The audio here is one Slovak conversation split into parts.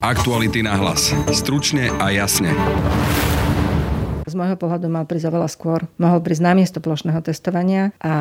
Aktuality na hlas. Stručne a jasne. Z môjho pohľadu mal prísť oveľa skôr. Mohol prísť namiesto plošného testovania a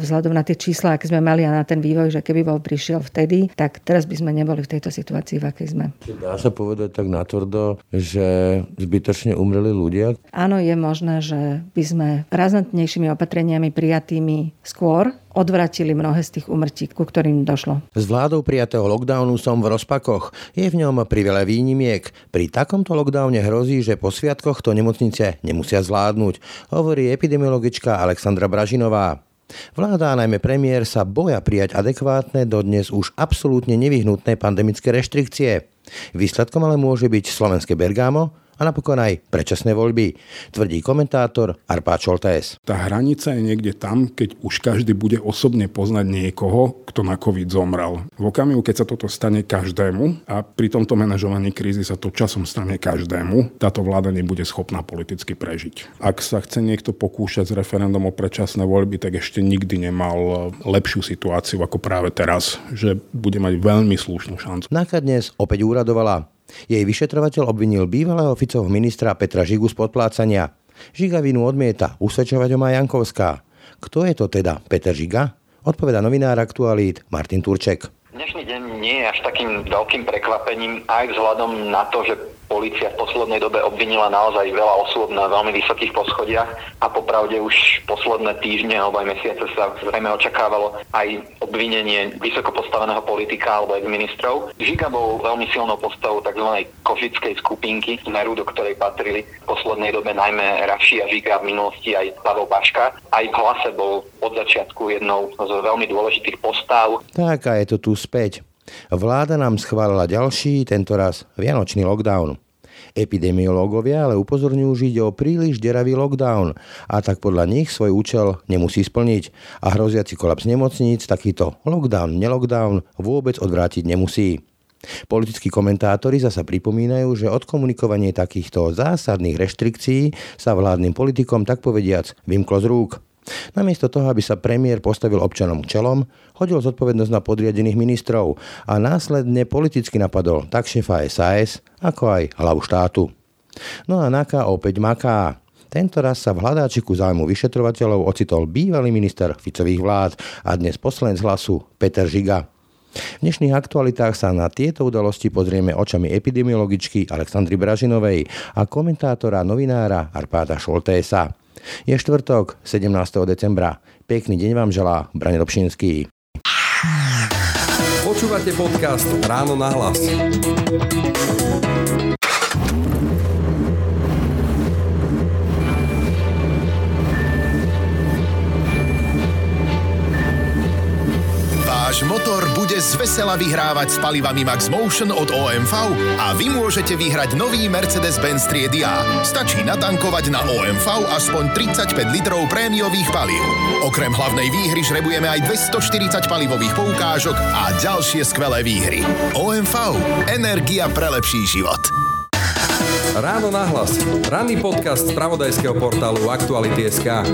vzhľadom na tie čísla, aké sme mali a na ten vývoj, že keby bol prišiel vtedy, tak teraz by sme neboli v tejto situácii, v akej sme. Dá sa povedať tak natvrdo, že zbytočne umreli ľudia? Áno, je možné, že by sme razantnejšími opatreniami prijatými skôr odvratili mnohé z tých umrtí, ku ktorým došlo. S vládou prijatého lockdownu som v rozpakoch. Je v ňom priveľa výnimiek. Pri takomto lockdowne hrozí, že po sviatkoch to nemocnice nemusia zvládnuť, hovorí epidemiologička Alexandra Bražinová. Vláda a najmä premiér sa boja prijať adekvátne do dnes už absolútne nevyhnutné pandemické reštrikcie. Výsledkom ale môže byť slovenské Bergamo, a napokon aj predčasné voľby, tvrdí komentátor Arpá Čoltés. Tá hranica je niekde tam, keď už každý bude osobne poznať niekoho, kto na COVID zomrel. V okamihu, keď sa toto stane každému a pri tomto manažovaní krízy sa to časom stane každému, táto vláda nebude schopná politicky prežiť. Ak sa chce niekto pokúšať s referendum o predčasné voľby, tak ešte nikdy nemal lepšiu situáciu ako práve teraz, že bude mať veľmi slušnú šancu. Náka dnes opäť úradovala jej vyšetrovateľ obvinil bývalého Ficovho ministra Petra Žigu z podplácania. Žiga vinu odmieta, usvedčovať ho má Jankovská. Kto je to teda Peter Žiga? Odpoveda novinár aktualít Martin Turček. Dnešný deň nie je až takým veľkým prekvapením aj vzhľadom na to, že Polícia v poslednej dobe obvinila naozaj veľa osôb na veľmi vysokých poschodiach a popravde už posledné týždne alebo aj mesiace sa zrejme očakávalo aj obvinenie vysoko postaveného politika alebo aj ministrov. Žika bol veľmi silnou postavou tzv. košickej skupinky Smeru, do ktorej patrili v poslednej dobe najmä Raši a Žika v minulosti aj Pavel Paška. Aj v hlase bol od začiatku jednou z veľmi dôležitých postav. Tak je to tu späť. Vláda nám schválila ďalší, tentoraz vianočný lockdown. Epidemiológovia ale upozorňujú, že ide o príliš deravý lockdown a tak podľa nich svoj účel nemusí splniť a hroziaci kolaps nemocníc takýto lockdown, nelockdown vôbec odvrátiť nemusí. Politickí komentátori zasa pripomínajú, že odkomunikovanie takýchto zásadných reštrikcií sa vládnym politikom tak povediac vymklo z rúk. Namiesto toho, aby sa premiér postavil občanom čelom, hodil zodpovednosť na podriadených ministrov a následne politicky napadol tak šefa SAS, ako aj hlavu štátu. No a NAKA opäť maká. Tento raz sa v hľadáčiku zájmu vyšetrovateľov ocitol bývalý minister Ficových vlád a dnes poslanec hlasu Peter Žiga. V dnešných aktualitách sa na tieto udalosti pozrieme očami epidemiologičky Aleksandry Bražinovej a komentátora novinára Arpáda Šoltésa. Je štvrtok, 17. decembra. Pekný deň vám želá Brane Robšinský. Počúvate podcast Ráno na hlas. Váš motor bude zvesela vyhrávať s palivami Max Motion od OMV a vy môžete vyhrať nový Mercedes-Benz triedy A. Stačí natankovať na OMV aspoň 35 litrov prémiových palív. Okrem hlavnej výhry žrebujeme aj 240 palivových poukážok a ďalšie skvelé výhry. OMV. Energia pre lepší život. Ráno nahlas. Ranný podcast z pravodajského portálu Aktuality.sk.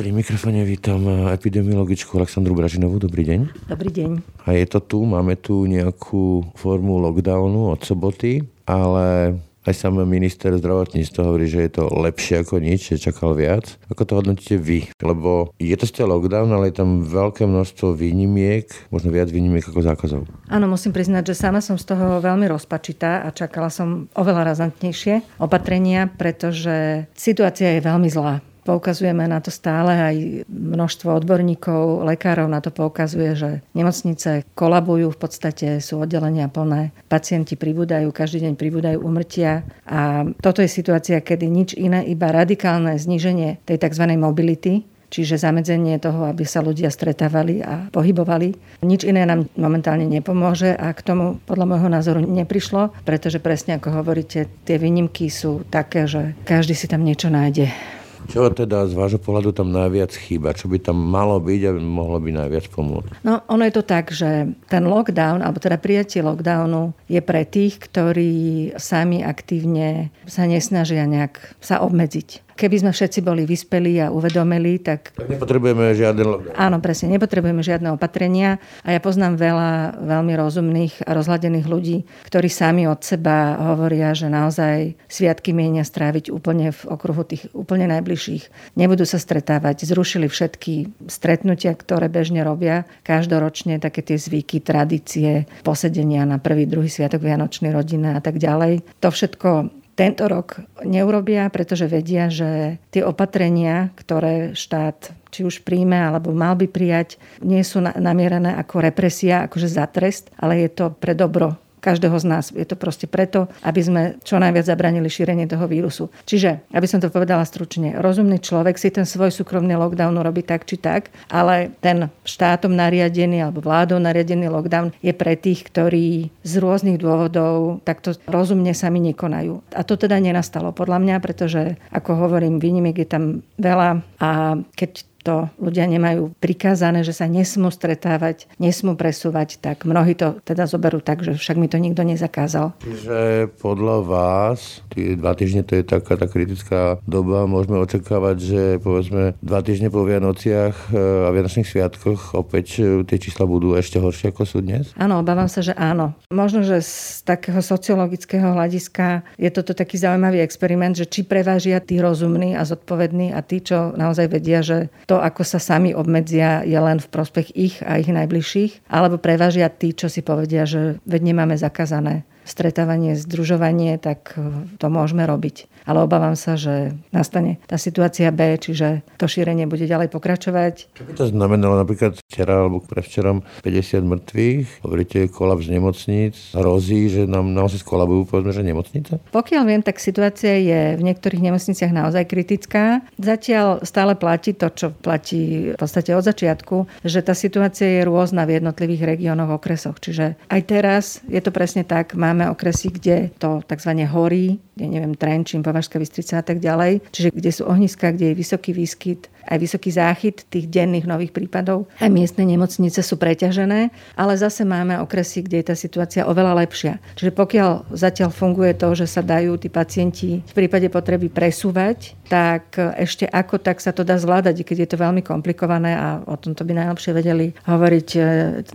Pri mikrofone vítam epidemiologičku Aleksandru Bražinovú. Dobrý deň. Dobrý deň. A je to tu, máme tu nejakú formu lockdownu od soboty, ale aj sám minister zdravotníctva hovorí, že je to lepšie ako nič, že čakal viac. Ako to hodnotíte vy? Lebo je to ste lockdown, ale je tam veľké množstvo výnimiek, možno viac výnimiek ako zákazov. Áno, musím priznať, že sama som z toho veľmi rozpačitá a čakala som oveľa razantnejšie opatrenia, pretože situácia je veľmi zlá. Poukazujeme na to stále aj množstvo odborníkov, lekárov na to poukazuje, že nemocnice kolabujú, v podstate sú oddelenia plné, pacienti pribúdajú, každý deň pribúdajú umrtia a toto je situácia, kedy nič iné, iba radikálne zníženie tej tzv. mobility, čiže zamedzenie toho, aby sa ľudia stretávali a pohybovali. Nič iné nám momentálne nepomôže a k tomu podľa môjho názoru neprišlo, pretože presne ako hovoríte, tie výnimky sú také, že každý si tam niečo nájde. Čo teda z vášho pohľadu tam najviac chýba? Čo by tam malo byť a mohlo by najviac pomôcť? No, ono je to tak, že ten lockdown, alebo teda prijatie lockdownu je pre tých, ktorí sami aktívne sa nesnažia nejak sa obmedziť. Keby sme všetci boli vyspelí a uvedomili, tak... Tak nepotrebujeme žiadne lockdown. Áno, presne, nepotrebujeme žiadne opatrenia a ja poznám veľa veľmi rozumných a rozhľadených ľudí, ktorí sami od seba hovoria, že naozaj sviatky mienia stráviť úplne v okruhu tých úplne najbližších. Nebudú sa stretávať, zrušili všetky stretnutia, ktoré bežne robia každoročne, také tie zvyky, tradície, posedenia na prvý, druhý sviatok Vianočnej rodiny a tak ďalej. To všetko tento rok neurobia, pretože vedia, že tie opatrenia, ktoré štát či už príjme alebo mal by prijať, nie sú namierené ako represia, akože za trest, ale je to pre dobro každého z nás. Je to proste preto, aby sme čo najviac zabranili šírenie toho vírusu. Čiže, aby som to povedala stručne, rozumný človek si ten svoj súkromný lockdown robí tak či tak, ale ten štátom nariadený alebo vládou nariadený lockdown je pre tých, ktorí z rôznych dôvodov takto rozumne sami nekonajú. A to teda nenastalo podľa mňa, pretože, ako hovorím, výnimiek je tam veľa a keď to ľudia nemajú prikázané, že sa nesmú stretávať, nesmú presúvať, tak mnohí to teda zoberú tak, že však mi to nikto nezakázal. Čiže podľa vás, tie dva týždne to je taká tá kritická doba, môžeme očakávať, že povedzme dva týždne po Vianociach e, a Vianočných sviatkoch opäť e, tie čísla budú ešte horšie ako sú dnes? Áno, obávam sa, že áno. Možno, že z takého sociologického hľadiska je toto taký zaujímavý experiment, že či prevážia tí rozumní a zodpovední a tí, čo naozaj vedia, že to, ako sa sami obmedzia, je len v prospech ich a ich najbližších, alebo prevažia tí, čo si povedia, že veď nemáme zakázané stretávanie, združovanie, tak to môžeme robiť ale obávam sa, že nastane tá situácia B, čiže to šírenie bude ďalej pokračovať. Čo by to znamenalo napríklad včera alebo prevčerom 50 mŕtvych, hovoríte kolaps nemocníc, hrozí, že nám naozaj skolabujú povedzme, že nemocnice? Pokiaľ viem, tak situácia je v niektorých nemocniciach naozaj kritická. Zatiaľ stále platí to, čo platí v podstate od začiatku, že tá situácia je rôzna v jednotlivých regiónoch, okresoch. Čiže aj teraz je to presne tak, máme okresy, kde to tzv. horí, ja neviem, Trenčín, Považská Bystrica a tak ďalej. Čiže kde sú ohniska, kde je vysoký výskyt aj vysoký záchyt tých denných nových prípadov. Aj miestne nemocnice sú preťažené, ale zase máme okresy, kde je tá situácia oveľa lepšia. Čiže pokiaľ zatiaľ funguje to, že sa dajú tí pacienti v prípade potreby presúvať, tak ešte ako tak sa to dá zvládať, keď je to veľmi komplikované a o tomto by najlepšie vedeli hovoriť e,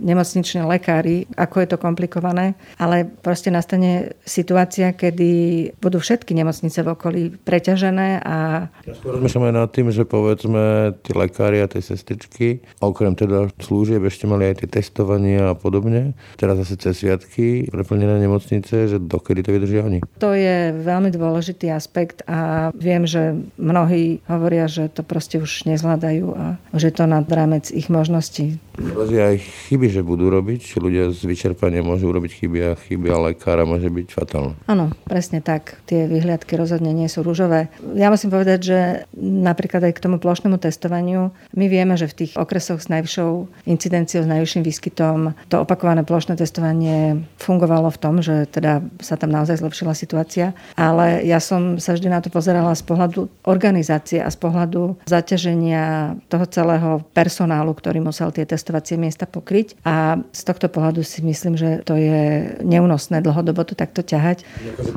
nemocniční lekári, ako je to komplikované. Ale proste nastane situácia, kedy budú všetky nemocnice v okolí preťažené a... Ja skôr rozmýšľam aj nad tým, že povedzme tí lekári a tie sestričky, okrem teda služieb ešte mali aj tie testovania a podobne. Teraz zase cez sviatky preplnené nemocnice, že dokedy to vydržia oni? To je veľmi dôležitý aspekt a viem, že mnohí hovoria, že to proste už nezvládajú a že to nad rámec ich možností. Hrozia aj chyby, že budú robiť. Ľudia z vyčerpania môžu urobiť chyby a chyby a lekára môže byť fatálne. Áno, presne tak. Tie vyhliadky rozhodne nie sú rúžové. Ja musím povedať, že napríklad aj k tomu plošnému testovaniu my vieme, že v tých okresoch s najvyššou incidenciou, s najvyšším výskytom to opakované plošné testovanie fungovalo v tom, že teda sa tam naozaj zlepšila situácia. Ale ja som sa vždy na to pozerala z pohľadu organizácie a z pohľadu zaťaženia toho celého personálu, ktorý musel tie testovacie miesta pokryť. A z tohto pohľadu si myslím, že to je neúnosné dlhodobo to takto ťahať.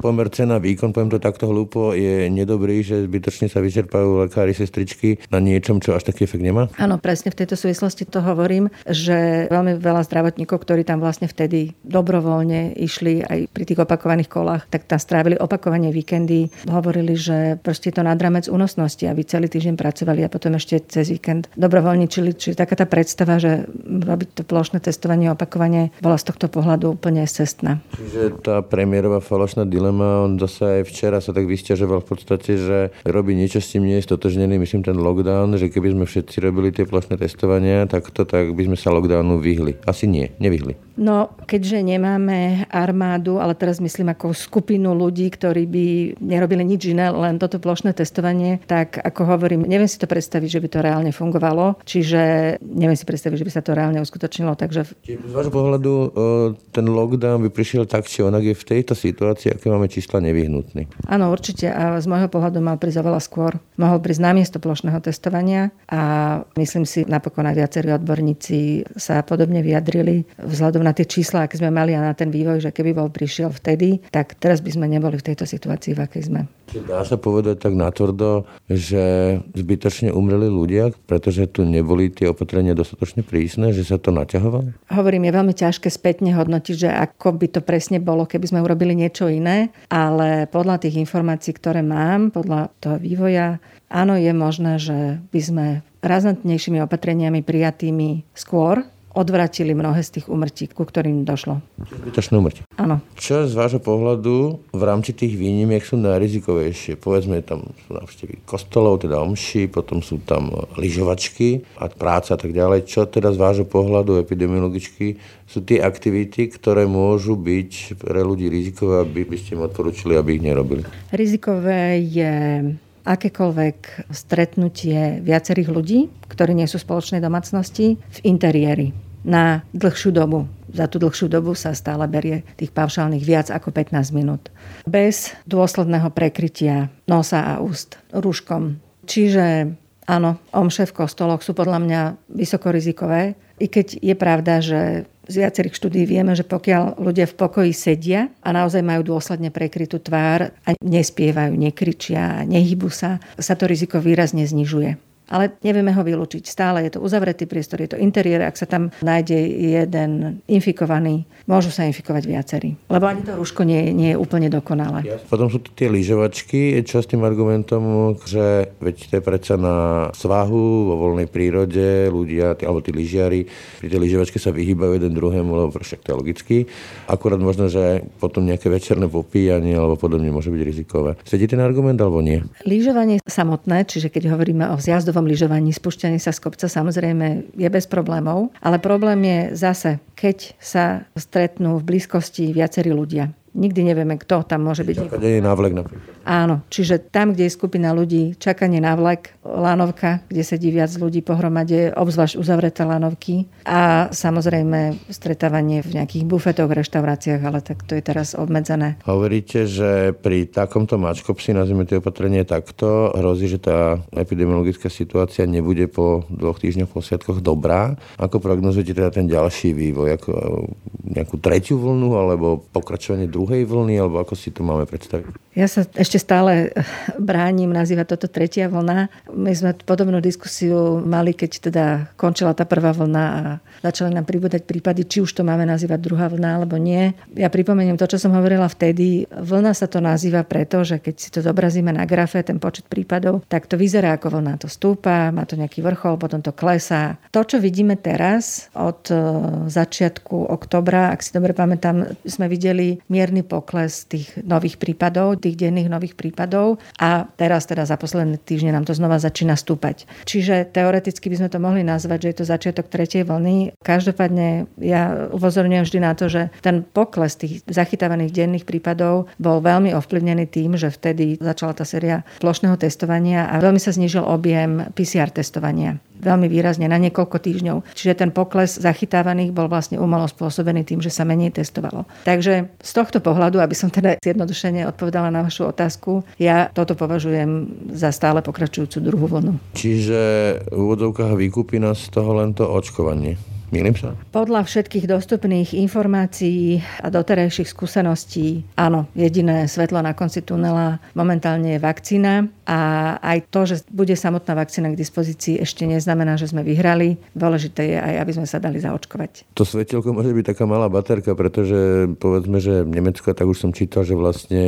Pomer cena výkon, poviem to takto hlúpo, je nedobrý, že zbytočne sa vyčerpajú lekári, sestričky na niečom, čo až taký efekt nemá? Áno, presne v tejto súvislosti to hovorím, že veľmi veľa zdravotníkov, ktorí tam vlastne vtedy dobrovoľne išli aj pri tých opakovaných kolách, tak tam strávili opakovanie víkendy, hovorili, že proste to nad rámec únosnosti, aby celý týždeň pracovali a potom ešte cez víkend dobrovoľničili. Čiže taká tá predstava, že robiť to plošné testovanie opakovanie bola z tohto pohľadu úplne cestná. Čiže tá premiérová falošná dilema, on zase aj včera sa tak vysťažoval v podstate, že robí niečo s tým nie je stotožnený, myslím ten lockdown, že keby sme všetci robili tie plošné testovania takto, tak by sme sa lockdownu vyhli. Asi nie, nevyhli. No, keďže nemáme armádu, ale teraz myslím ako skupinu ľudí, ktorí by nerobili nič iné, len toto plošné testovanie, tak ako hovorím, neviem si to predstaviť, že by to reálne fungovalo, čiže neviem si predstaviť, že by sa to reálne uskutočnilo. Takže... Z vášho pohľadu ten lockdown by prišiel tak, či onak je v tejto situácii, aké máme čísla nevyhnutný. Áno, určite. A z môjho pohľadu mal prísť oveľa skôr. Mohol prísť namiesto plošného testovania a myslím si, napokon aj viacerí odborníci sa podobne vyjadrili vzhľadom na na tie čísla, aké sme mali a na ten vývoj, že keby bol prišiel vtedy, tak teraz by sme neboli v tejto situácii, v akej sme. Dá sa povedať tak natvrdo, že zbytočne umreli ľudia, pretože tu neboli tie opatrenia dostatočne prísne, že sa to naťahovalo? Hovorím, je veľmi ťažké spätne hodnotiť, že ako by to presne bolo, keby sme urobili niečo iné, ale podľa tých informácií, ktoré mám, podľa toho vývoja, áno, je možné, že by sme razantnejšími opatreniami prijatými skôr odvratili mnohé z tých umrtí, ku ktorým došlo. Zbytočné umrtie. Áno. Čo z vášho pohľadu v rámci tých výnimiek sú najrizikovejšie? Povedzme, tam sú návštevy kostolov, teda omši, potom sú tam lyžovačky a práca a tak ďalej. Čo teda z vášho pohľadu epidemiologicky sú tie aktivity, ktoré môžu byť pre ľudí rizikové, aby by ste im odporúčili, aby ich nerobili? Rizikové je akékoľvek stretnutie viacerých ľudí, ktorí nie sú v spoločnej domácnosti, v interiéri na dlhšiu dobu. Za tú dlhšiu dobu sa stále berie tých paušálnych viac ako 15 minút. Bez dôsledného prekrytia nosa a úst rúškom. Čiže áno, omše v kostoloch sú podľa mňa vysokorizikové, i keď je pravda, že z viacerých štúdí vieme, že pokiaľ ľudia v pokoji sedia a naozaj majú dôsledne prekrytú tvár a nespievajú, nekričia, nehybu sa, sa to riziko výrazne znižuje ale nevieme ho vylúčiť. Stále je to uzavretý priestor, je to interiér, ak sa tam nájde jeden infikovaný, môžu sa infikovať viacerí. Lebo ani to rúško nie, nie je úplne dokonalé. Potom sú tu tie lyžovačky, čo s tým argumentom, že veď to je predsa na svahu, vo voľnej prírode, ľudia, alebo tí lyžiari, pri tej lyžovačke sa vyhýbajú jeden druhému, lebo však to je logicky. Akurát možno, že potom nejaké večerné popíjanie alebo podobne môže byť rizikové. Sedí ten argument alebo nie? Lyžovanie samotné, čiže keď hovoríme o vzjazdovom ľahkovážovom lyžovaní spúšťanie sa z kopca samozrejme je bez problémov, ale problém je zase, keď sa stretnú v blízkosti viacerí ľudia. Nikdy nevieme, kto tam môže byť. Čakanie na napríklad. Áno, čiže tam, kde je skupina ľudí, čakanie na vlak, lanovka, kde sedí viac ľudí pohromade, obzvlášť uzavreté lanovky a samozrejme stretávanie v nejakých bufetoch, reštauráciách, ale tak to je teraz obmedzené. Hovoríte, že pri takomto mačkopsi, nazvime tie opatrenie takto, hrozí, že tá epidemiologická situácia nebude po dvoch týždňoch, po sviatkoch dobrá. Ako prognozujete teda ten ďalší vývoj? Ako nejakú tretiu vlnu alebo pokračovanie druhej vlny, alebo ako si to máme predstaviť? Ja sa ešte stále bránim nazývať toto tretia vlna. My sme podobnú diskusiu mali, keď teda končila tá prvá vlna a začali nám pribúdať prípady, či už to máme nazývať druhá vlna alebo nie. Ja pripomeniem to, čo som hovorila vtedy. Vlna sa to nazýva preto, že keď si to zobrazíme na grafe, ten počet prípadov, tak to vyzerá ako vlna. To stúpa, má to nejaký vrchol, potom to klesá. To, čo vidíme teraz od e, začiatku oktobra, ak si dobre pamätám, sme videli mierny pokles tých nových prípadov, tých denných nových prípadov. A teraz teda za posledné týždne nám to znova začína stúpať. Čiže teoreticky by sme to mohli nazvať, že je to začiatok tretej vlny, Každopádne ja upozorňujem vždy na to, že ten pokles tých zachytávaných denných prípadov bol veľmi ovplyvnený tým, že vtedy začala tá séria plošného testovania a veľmi sa znížil objem PCR testovania veľmi výrazne na niekoľko týždňov. Čiže ten pokles zachytávaných bol vlastne umelo spôsobený tým, že sa menej testovalo. Takže z tohto pohľadu, aby som teda zjednodušene odpovedala na vašu otázku, ja toto považujem za stále pokračujúcu druhú vlnu. Čiže v úvodovkách vykúpi nás z toho len to očkovanie. Milím sa? Podľa všetkých dostupných informácií a doterajších skúseností, áno, jediné svetlo na konci tunela momentálne je vakcína a aj to, že bude samotná vakcína k dispozícii, ešte neznamená, že sme vyhrali. Dôležité je aj, aby sme sa dali zaočkovať. To svetelko môže byť taká malá baterka, pretože povedzme, že Nemecko, tak už som čítal, že vlastne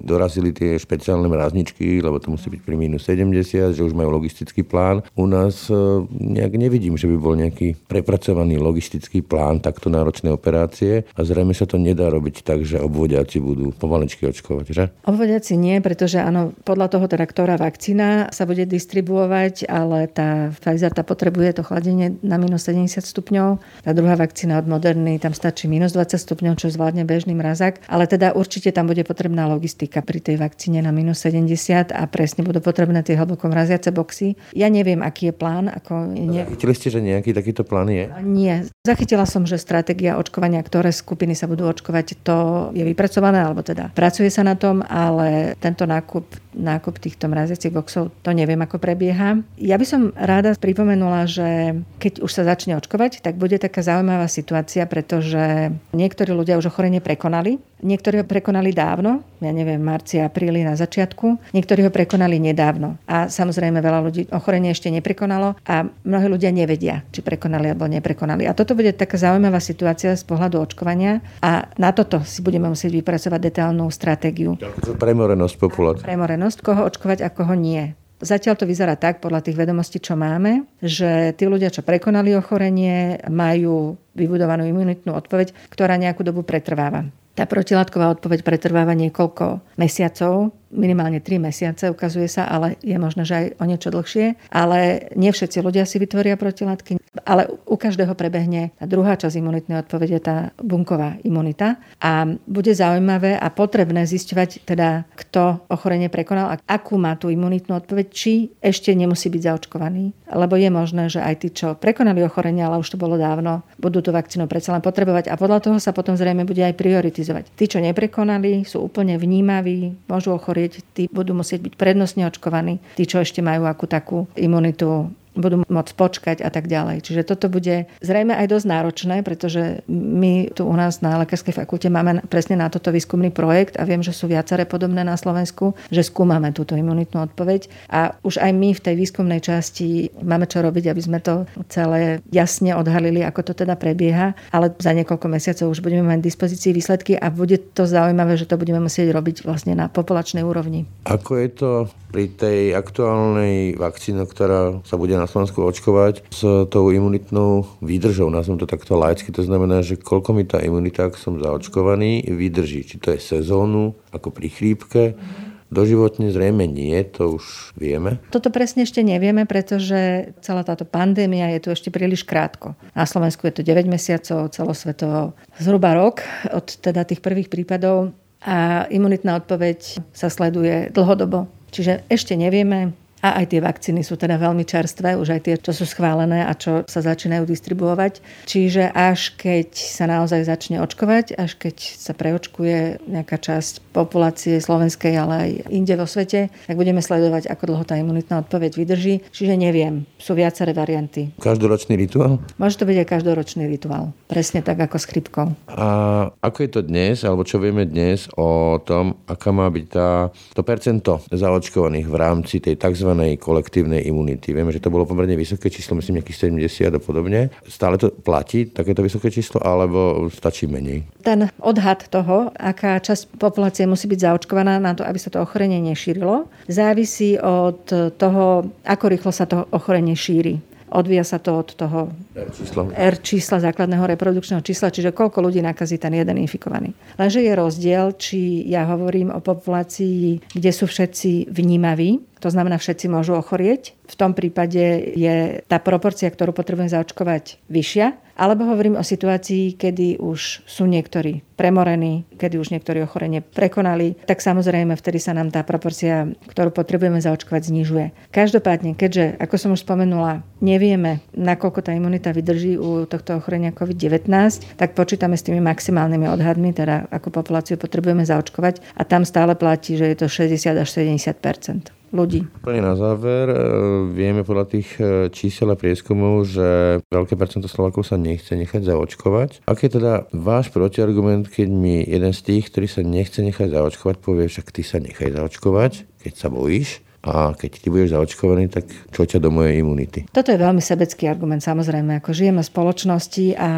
dorazili tie špeciálne mrazničky, lebo to musí byť pri minus 70, že už majú logistický plán. U nás e, nejak nevidím, že by bol nejaký prepracovaný plánovaný logistický plán takto náročnej operácie a zrejme sa to nedá robiť tak, že obvodiaci budú pomaličky očkovať, že? Obvodiaci nie, pretože áno, podľa toho teda, ktorá vakcína sa bude distribuovať, ale tá Pfizer tá potrebuje to chladenie na minus 70 stupňov. Tá druhá vakcína od Moderny, tam stačí minus 20 stupňov, čo zvládne bežný mrazák, ale teda určite tam bude potrebná logistika pri tej vakcíne na minus 70 a presne budú potrebné tie hlboko mraziace boxy. Ja neviem, aký je plán. Ako ne... Chytili ste, že nejaký takýto plán je? Nie. Zachytila som, že stratégia očkovania, ktoré skupiny sa budú očkovať, to je vypracované, alebo teda pracuje sa na tom, ale tento nákup nákup týchto mraziacich boxov, to neviem, ako prebieha. Ja by som rada pripomenula, že keď už sa začne očkovať, tak bude taká zaujímavá situácia, pretože niektorí ľudia už ochorenie prekonali, niektorí ho prekonali dávno, ja neviem, marci, apríli na začiatku, niektorí ho prekonali nedávno. A samozrejme veľa ľudí ochorenie ešte neprekonalo a mnohí ľudia nevedia, či prekonali alebo neprekonali. A toto bude taká zaujímavá situácia z pohľadu očkovania a na toto si budeme musieť vypracovať detailnú stratégiu. Premorenosť populácie. Premorenosť, koho očkovať a koho nie. Zatiaľ to vyzerá tak, podľa tých vedomostí, čo máme, že tí ľudia, čo prekonali ochorenie, majú vybudovanú imunitnú odpoveď, ktorá nejakú dobu pretrváva. Tá protilátková odpoveď pretrváva niekoľko mesiacov, minimálne 3 mesiace, ukazuje sa, ale je možné, že aj o niečo dlhšie. Ale nie všetci ľudia si vytvoria protilátky, ale u každého prebehne tá druhá časť imunitnej odpovede, tá bunková imunita. A bude zaujímavé a potrebné zisťovať teda, kto ochorenie prekonal a akú má tú imunitnú odpoveď, či ešte nemusí byť zaočkovaný. Lebo je možné, že aj tí, čo prekonali ochorenie, ale už to bolo dávno, budú tú vakcínu predsa len potrebovať a podľa toho sa potom zrejme bude aj prioritizovať. Tí, čo neprekonali, sú úplne vnímaví, môžu ochorieť tí budú musieť byť prednostne očkovaní. Tí, čo ešte majú akú takú imunitu budú môcť počkať a tak ďalej. Čiže toto bude zrejme aj dosť náročné, pretože my tu u nás na Lekárskej fakulte máme presne na toto výskumný projekt a viem, že sú viaceré podobné na Slovensku, že skúmame túto imunitnú odpoveď a už aj my v tej výskumnej časti máme čo robiť, aby sme to celé jasne odhalili, ako to teda prebieha, ale za niekoľko mesiacov už budeme mať dispozícii výsledky a bude to zaujímavé, že to budeme musieť robiť vlastne na populačnej úrovni. Ako je to pri tej aktuálnej vakcíne, ktorá sa bude na Slovensku očkovať s tou imunitnou výdržou, nazvem to takto laicky, to znamená, že koľko mi tá imunita, ak som zaočkovaný, vydrží. Či to je sezónu, ako pri chrípke, Doživotne zrejme nie, to už vieme. Toto presne ešte nevieme, pretože celá táto pandémia je tu ešte príliš krátko. Na Slovensku je to 9 mesiacov, celosvetovo zhruba rok od teda tých prvých prípadov a imunitná odpoveď sa sleduje dlhodobo. Čiže ešte nevieme, a aj tie vakcíny sú teda veľmi čerstvé, už aj tie, čo sú schválené a čo sa začínajú distribuovať. Čiže až keď sa naozaj začne očkovať, až keď sa preočkuje nejaká časť populácie slovenskej, ale aj inde vo svete, tak budeme sledovať, ako dlho tá imunitná odpoveď vydrží. Čiže neviem, sú viaceré varianty. Každoročný rituál? Môže to byť aj každoročný rituál. Presne tak ako s chrypkou. A ako je to dnes, alebo čo vieme dnes o tom, aká má byť tá, to percento zaočkovaných v rámci tej tzv tzv. kolektívnej imunity. Vieme, že to bolo pomerne vysoké číslo, myslím nejakých 70 a podobne. Stále to platí, takéto vysoké číslo, alebo stačí menej? Ten odhad toho, aká časť populácie musí byť zaočkovaná na to, aby sa to ochorenie nešírilo, závisí od toho, ako rýchlo sa to ochorenie šíri. Odvíja sa to od toho R čísla. R čísla základného reprodukčného čísla, čiže koľko ľudí nakazí ten jeden infikovaný. Lenže je rozdiel, či ja hovorím o populácii, kde sú všetci vnímaví, to znamená, všetci môžu ochorieť. V tom prípade je tá proporcia, ktorú potrebujem zaočkovať, vyššia. Alebo hovorím o situácii, kedy už sú niektorí premorení, kedy už niektorí ochorenie prekonali, tak samozrejme vtedy sa nám tá proporcia, ktorú potrebujeme zaočkovať, znižuje. Každopádne, keďže, ako som už spomenula, nevieme, nakoľko tá imunita vydrží u tohto ochorenia COVID-19, tak počítame s tými maximálnymi odhadmi, teda ako populáciu potrebujeme zaočkovať a tam stále platí, že je to 60 až 70 ľudí. Úplne na záver, e, vieme podľa tých e, čísel a prieskumov, že veľké percento Slovakov sa nechce nechať zaočkovať. Aký je teda váš protiargument, keď mi jeden z tých, ktorý sa nechce nechať zaočkovať, povie, však ty sa nechaj zaočkovať, keď sa bojíš, a keď ty budeš zaočkovaný, tak čo ťa do mojej imunity? Toto je veľmi sebecký argument, samozrejme. Ako žijeme v spoločnosti a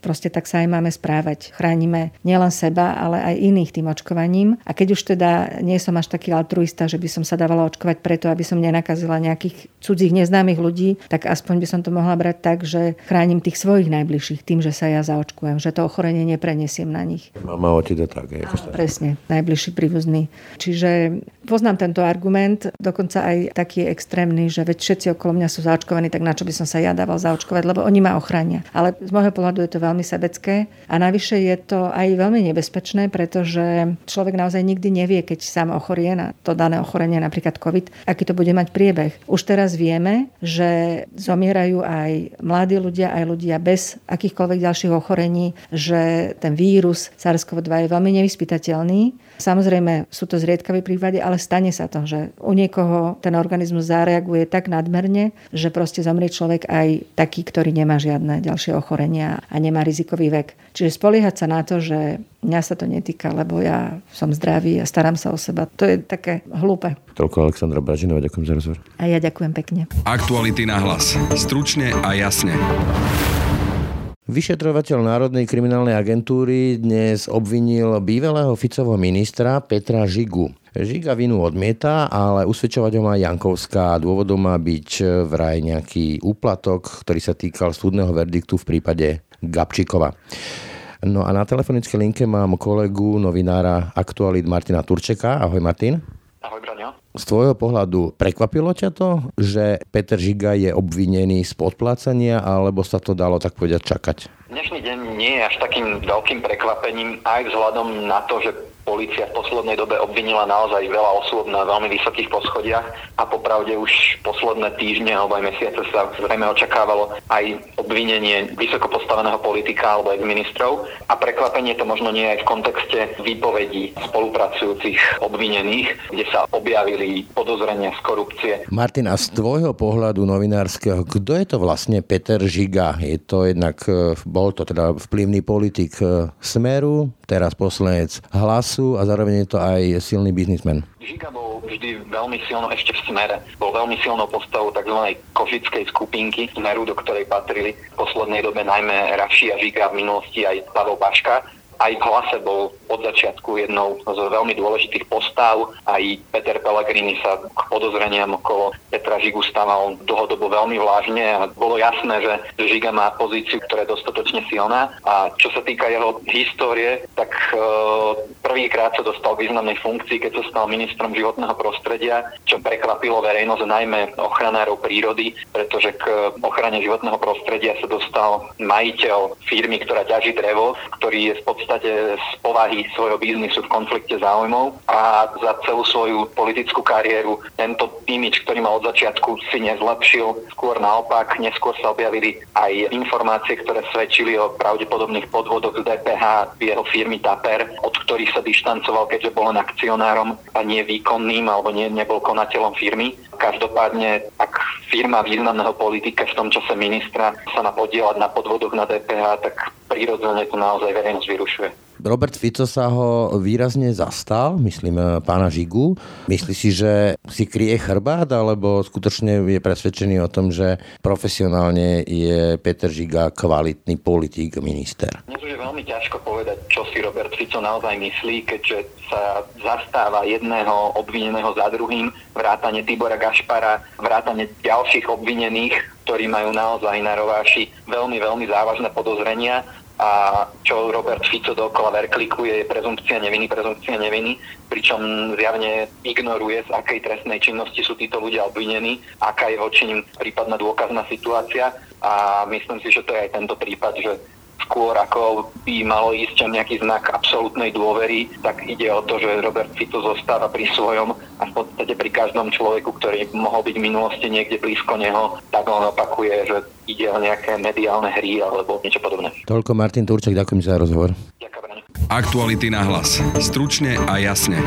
proste tak sa aj máme správať. Chránime nielen seba, ale aj iných tým očkovaním. A keď už teda nie som až taký altruista, že by som sa dávala očkovať preto, aby som nenakazila nejakých cudzích neznámych ľudí, tak aspoň by som to mohla brať tak, že chránim tých svojich najbližších tým, že sa ja zaočkujem, že to ochorenie neprenesiem na nich. Mama, otec tak. Je, presne, najbližší príbuzný. Čiže poznám tento argument, dokonca aj taký extrémny, že veď všetci okolo mňa sú zaočkovaní, tak na čo by som sa ja dával zaočkovať, lebo oni ma ochránia. Ale z môjho pohľadu je to veľmi sebecké a navyše je to aj veľmi nebezpečné, pretože človek naozaj nikdy nevie, keď sám ochorie na to dané ochorenie, napríklad COVID, aký to bude mať priebeh. Už teraz vieme, že zomierajú aj mladí ľudia, aj ľudia bez akýchkoľvek ďalších ochorení, že ten vírus SARS-CoV-2 je veľmi nevyspytateľný Samozrejme sú to zriedkavé prípady, ale stane sa to, že u niekoho ten organizmus zareaguje tak nadmerne, že proste zomrie človek aj taký, ktorý nemá žiadne ďalšie ochorenia a nemá rizikový vek. Čiže spoliehať sa na to, že mňa sa to netýka, lebo ja som zdravý a starám sa o seba, to je také hlúpe. Toľko Alexandra Bražinová, ďakujem za rozhovor. A ja ďakujem pekne. Aktuality na hlas. Stručne a jasne. Vyšetrovateľ Národnej kriminálnej agentúry dnes obvinil bývalého Ficovho ministra Petra Žigu. Žiga vinu odmieta, ale usvedčovať ho má Jankovská. Dôvodom má byť vraj nejaký úplatok, ktorý sa týkal súdneho verdiktu v prípade Gabčíkova. No a na telefonickej linke mám kolegu, novinára Aktualit Martina Turčeka. Ahoj Martin. Ahoj Braňo. Z tvojho pohľadu prekvapilo ťa to, že Peter Žiga je obvinený z podplácania, alebo sa to dalo tak povedať čakať? Dnešný deň nie je až takým veľkým prekvapením aj vzhľadom na to, že Polícia v poslednej dobe obvinila naozaj veľa osôb na veľmi vysokých poschodiach a popravde už posledné týždne alebo aj mesiace sa zrejme očakávalo aj obvinenie vysoko postaveného politika alebo aj ministrov a prekvapenie to možno nie aj v kontexte výpovedí spolupracujúcich obvinených, kde sa objavili podozrenia z korupcie. Martin, a z tvojho pohľadu novinárskeho, kto je to vlastne Peter Žiga? Je to jednak, e, bol to teda vplyvný politik e, Smeru, teraz poslanec Hlasu a zároveň je to aj silný biznismen. Žiga bol vždy veľmi silno ešte v smere. Bol veľmi silnou postavou tzv. košickej skupinky Smeru, do ktorej patrili v poslednej dobe najmä Raši a Žiga v minulosti aj Pavel Paška aj v hlase bol od začiatku jednou z veľmi dôležitých postav. Aj Peter Pellegrini sa k podozreniam okolo Petra Žigu stával dlhodobo veľmi vážne a bolo jasné, že Žiga má pozíciu, ktorá je dostatočne silná. A čo sa týka jeho histórie, tak e, prvýkrát sa dostal významnej funkcii, keď sa stal ministrom životného prostredia, čo prekvapilo verejnosť najmä ochranárov prírody, pretože k ochrane životného prostredia sa dostal majiteľ firmy, ktorá ťaží drevo, ktorý je v podstate z povahy svojho biznisu v konflikte záujmov a za celú svoju politickú kariéru tento imič, ktorý mal od začiatku, si nezlepšil. Skôr naopak, neskôr sa objavili aj informácie, ktoré svedčili o pravdepodobných podvodoch z DPH v jeho firmy Taper, od ktorých sa dištancoval, keďže bol len akcionárom a nie výkonným alebo nie, nebol konateľom firmy. Každopádne, ak firma významného politika v tom čase ministra sa má podielať na podvodoch na DPH, tak prirodzene to naozaj verejnosť vyrušuje. Robert Fico sa ho výrazne zastal, myslím e, pána Žigu. Myslí si, že si kryje chrbát, alebo skutočne je presvedčený o tom, že profesionálne je Peter Žiga kvalitný politik, minister? Už je veľmi ťažko povedať, čo si Robert Fico naozaj myslí, keďže sa zastáva jedného obvineného za druhým, vrátane Tibora Gašpara, vrátane ďalších obvinených, ktorí majú naozaj na rováši veľmi, veľmi závažné podozrenia a čo Robert Fico dokola verklikuje je prezumpcia neviny, prezumpcia neviny, pričom zjavne ignoruje, z akej trestnej činnosti sú títo ľudia obvinení, aká je voči nim prípadná dôkazná situácia. A myslím si, že to je aj tento prípad, že skôr ako by malo ísť o nejaký znak absolútnej dôvery, tak ide o to, že Robert Fico zostáva pri svojom a v podstate pri každom človeku, ktorý mohol byť v minulosti niekde blízko neho, tak on opakuje, že ide o nejaké mediálne hry alebo niečo podobné. Toľko Martin Turček, ďakujem za rozhovor. Ďakujem. Aktuality na hlas. Stručne a jasne.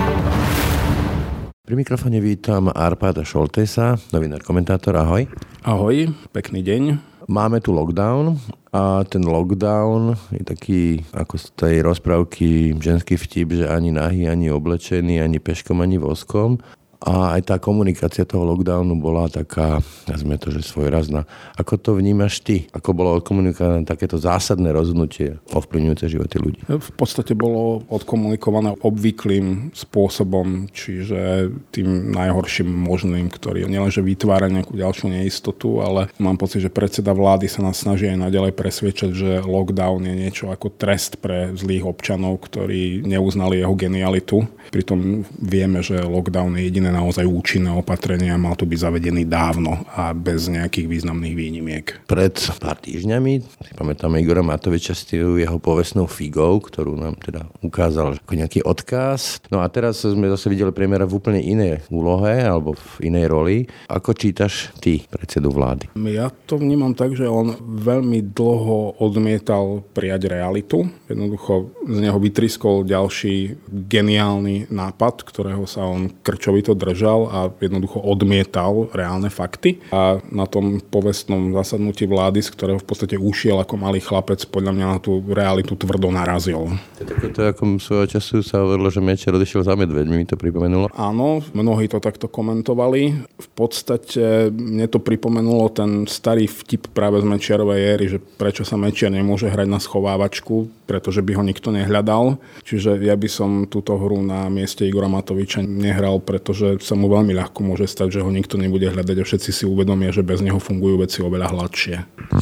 Pri mikrofone vítam Arpada Šoltesa, novinár, komentátor. Ahoj. Ahoj, pekný deň. Máme tu lockdown a ten lockdown je taký, ako z tej rozprávky ženský vtip, že ani nahý, ani oblečený, ani peškom, ani voskom. A aj tá komunikácia toho lockdownu bola taká, nazvime to, že svojrazná. Ako to vnímaš ty? Ako bolo odkomunikované takéto zásadné rozhodnutie ovplyvňujúce životy ľudí? V podstate bolo odkomunikované obvyklým spôsobom, čiže tým najhorším možným, ktorý nielenže vytvára nejakú ďalšiu neistotu, ale mám pocit, že predseda vlády sa nás snaží aj naďalej presvedčať, že lockdown je niečo ako trest pre zlých občanov, ktorí neuznali jeho genialitu. Pritom vieme, že lockdown je jediné jediné naozaj účinné opatrenia, mal tu byť zavedený dávno a bez nejakých významných výnimiek. Pred pár týždňami si pamätáme Igora Matoviča s jeho povestnou figou, ktorú nám teda ukázal ako nejaký odkaz. No a teraz sme zase videli premiéra v úplne inej úlohe alebo v inej roli. Ako čítaš ty predsedu vlády? Ja to vnímam tak, že on veľmi dlho odmietal prijať realitu. Jednoducho z neho vytriskol ďalší geniálny nápad, ktorého sa on krčovito držal a jednoducho odmietal reálne fakty. A na tom povestnom zasadnutí vlády, z ktorého v podstate ušiel ako malý chlapec, podľa mňa na tú realitu tvrdo narazil. To je ako svojho času sa hovorilo, že Mečer odišiel za medveďmi, mi to pripomenulo. Áno, mnohí to takto komentovali. V podstate mne to pripomenulo ten starý vtip práve z Mečiarovej éry, že prečo sa Mečiar nemôže hrať na schovávačku, pretože by ho nikto nehľadal. Čiže ja by som túto hru na mieste Igora Matoviča nehral, pretože sa mu veľmi ľahko môže stať, že ho nikto nebude hľadať a všetci si uvedomia, že bez neho fungujú veci oveľa hladšie.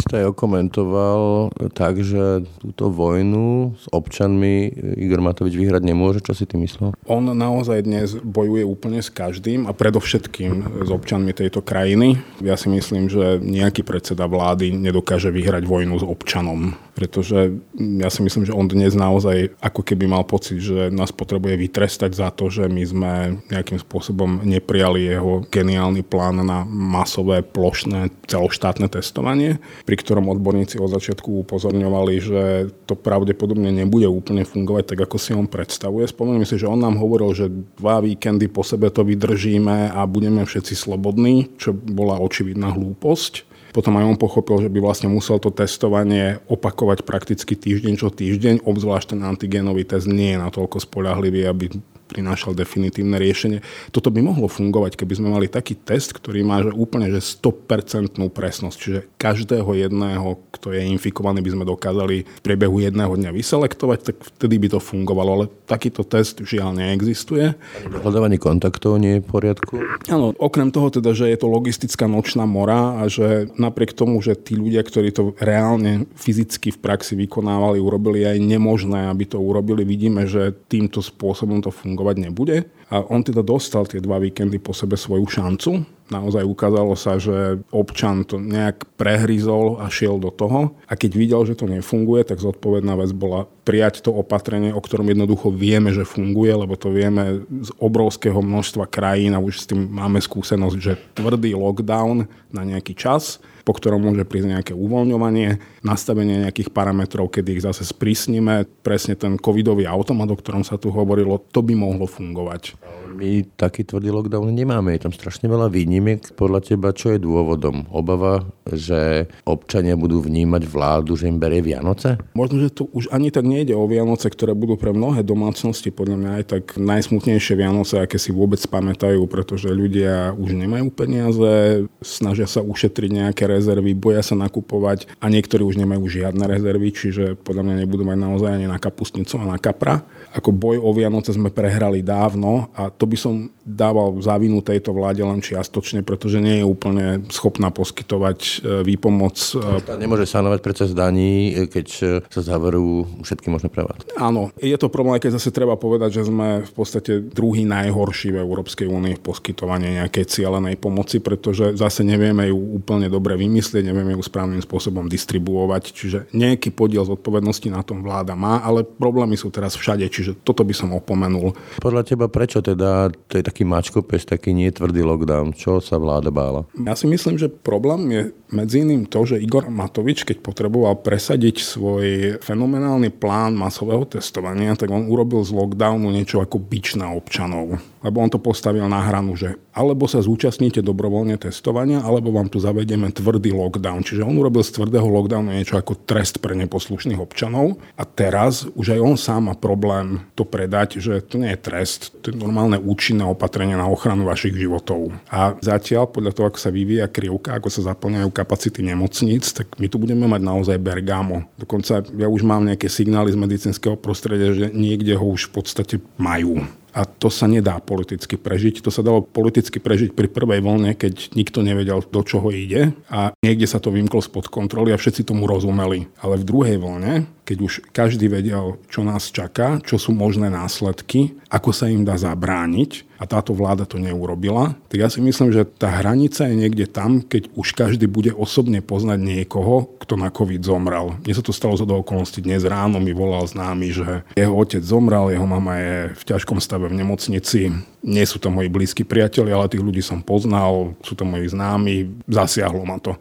Ste okomentoval tak, že túto vojnu s občanmi Igor Matovič vyhrať nemôže. Čo si ty myslel? On naozaj dnes bojuje úplne s každým a predovšetkým s občanmi tejto krajiny. Ja si myslím, že nejaký predseda vlády nedokáže vyhrať vojnu s občanom, pretože ja si myslím, že on dnes naozaj ako keby mal pocit, že nás potrebuje vytrestať za to, že my sme nejakým spôsobom neprijali jeho geniálny plán na masové, plošné, celoštátne testovanie, pri ktorom odborníci od začiatku upozorňovali, že to pravdepodobne nebude úplne fungovať tak, ako si on predstavuje. Spomeniem si, že on nám hovoril, že dva víkendy po sebe to vydržíme a budeme všetci slobodní, čo bola očividná hlúposť. Potom aj on pochopil, že by vlastne musel to testovanie opakovať prakticky týždeň čo týždeň, obzvlášť ten antigénový test nie je natoľko spolahlivý, aby prinášal definitívne riešenie. Toto by mohlo fungovať, keby sme mali taký test, ktorý má že úplne že 100% presnosť. Čiže každého jedného, kto je infikovaný, by sme dokázali v priebehu jedného dňa vyselektovať, tak vtedy by to fungovalo. Ale takýto test žiaľ neexistuje. Hľadávanie kontaktov nie je v poriadku? Áno, okrem toho teda, že je to logistická nočná mora a že napriek tomu, že tí ľudia, ktorí to reálne fyzicky v praxi vykonávali, urobili aj nemožné, aby to urobili, vidíme, že týmto spôsobom to funguje fungovať nebude. A on teda dostal tie dva víkendy po sebe svoju šancu. Naozaj ukázalo sa, že občan to nejak prehryzol a šiel do toho. A keď videl, že to nefunguje, tak zodpovedná vec bola prijať to opatrenie, o ktorom jednoducho vieme, že funguje, lebo to vieme z obrovského množstva krajín a už s tým máme skúsenosť, že tvrdý lockdown na nejaký čas po ktorom môže prísť nejaké uvoľňovanie, nastavenie nejakých parametrov, kedy ich zase sprísnime. Presne ten covidový automat, o ktorom sa tu hovorilo, to by mohlo fungovať. My taký tvrdý lockdown nemáme, je tam strašne veľa výnimiek. Podľa teba, čo je dôvodom? Obava, že občania budú vnímať vládu, že im berie Vianoce? Možno, že tu už ani tak nejde o Vianoce, ktoré budú pre mnohé domácnosti podľa mňa aj tak najsmutnejšie Vianoce, aké si vôbec pamätajú, pretože ľudia už nemajú peniaze, snažia sa ušetriť nejaké rezervy, boja sa nakupovať a niektorí už nemajú žiadne rezervy, čiže podľa mňa nebudú mať naozaj ani na kapustnicu a na kapra. Ako boj o Vianoce sme prehrali dávno a to by som dával závinu tejto vláde len čiastočne, pretože nie je úplne schopná poskytovať e, výpomoc. Štát nemôže sanovať predsa zdaní, e, keď e, sa zaverú všetky možné práva. Áno, je to problém, keď zase treba povedať, že sme v podstate druhý najhorší v Európskej únii v poskytovaní nejakej cieľenej pomoci, pretože zase nevieme ju úplne dobre vymyslieť, nevieme ju správnym spôsobom distribuovať, čiže nejaký podiel zodpovednosti na tom vláda má, ale problémy sú teraz všade, čiže toto by som opomenul. Podľa teba prečo teda to je taký mačkopes, taký nie tvrdý lockdown? Čo sa vláda bála? Ja si myslím, že problém je medzi iným to, že Igor Matovič, keď potreboval presadiť svoj fenomenálny plán masového testovania, tak on urobil z lockdownu niečo ako bič na občanov lebo on to postavil na hranu, že alebo sa zúčastníte dobrovoľne testovania, alebo vám tu zavedieme tvrdý lockdown. Čiže on urobil z tvrdého lockdownu niečo ako trest pre neposlušných občanov a teraz už aj on sám má problém to predať, že to nie je trest, to je normálne účinné opatrenie na ochranu vašich životov. A zatiaľ, podľa toho, ako sa vyvíja krivka, ako sa zaplňajú kapacity nemocníc, tak my tu budeme mať naozaj Bergamo. Dokonca ja už mám nejaké signály z medicínskeho prostredia, že niekde ho už v podstate majú. A to sa nedá politicky prežiť. To sa dalo politicky prežiť pri prvej vlne, keď nikto nevedel, do čoho ide a niekde sa to vymklo spod kontroly a všetci tomu rozumeli. Ale v druhej vlne, keď už každý vedel, čo nás čaká, čo sú možné následky, ako sa im dá zabrániť, a táto vláda to neurobila, tak ja si myslím, že tá hranica je niekde tam, keď už každý bude osobne poznať niekoho, kto na COVID zomrel. Mne sa to stalo zo okolností. Dnes ráno mi volal známy, že jeho otec zomrel, jeho mama je v ťažkom stave v nemocnici. Nie sú to moji blízki priatelia, ale tých ľudí som poznal, sú to moji známi, zasiahlo ma to.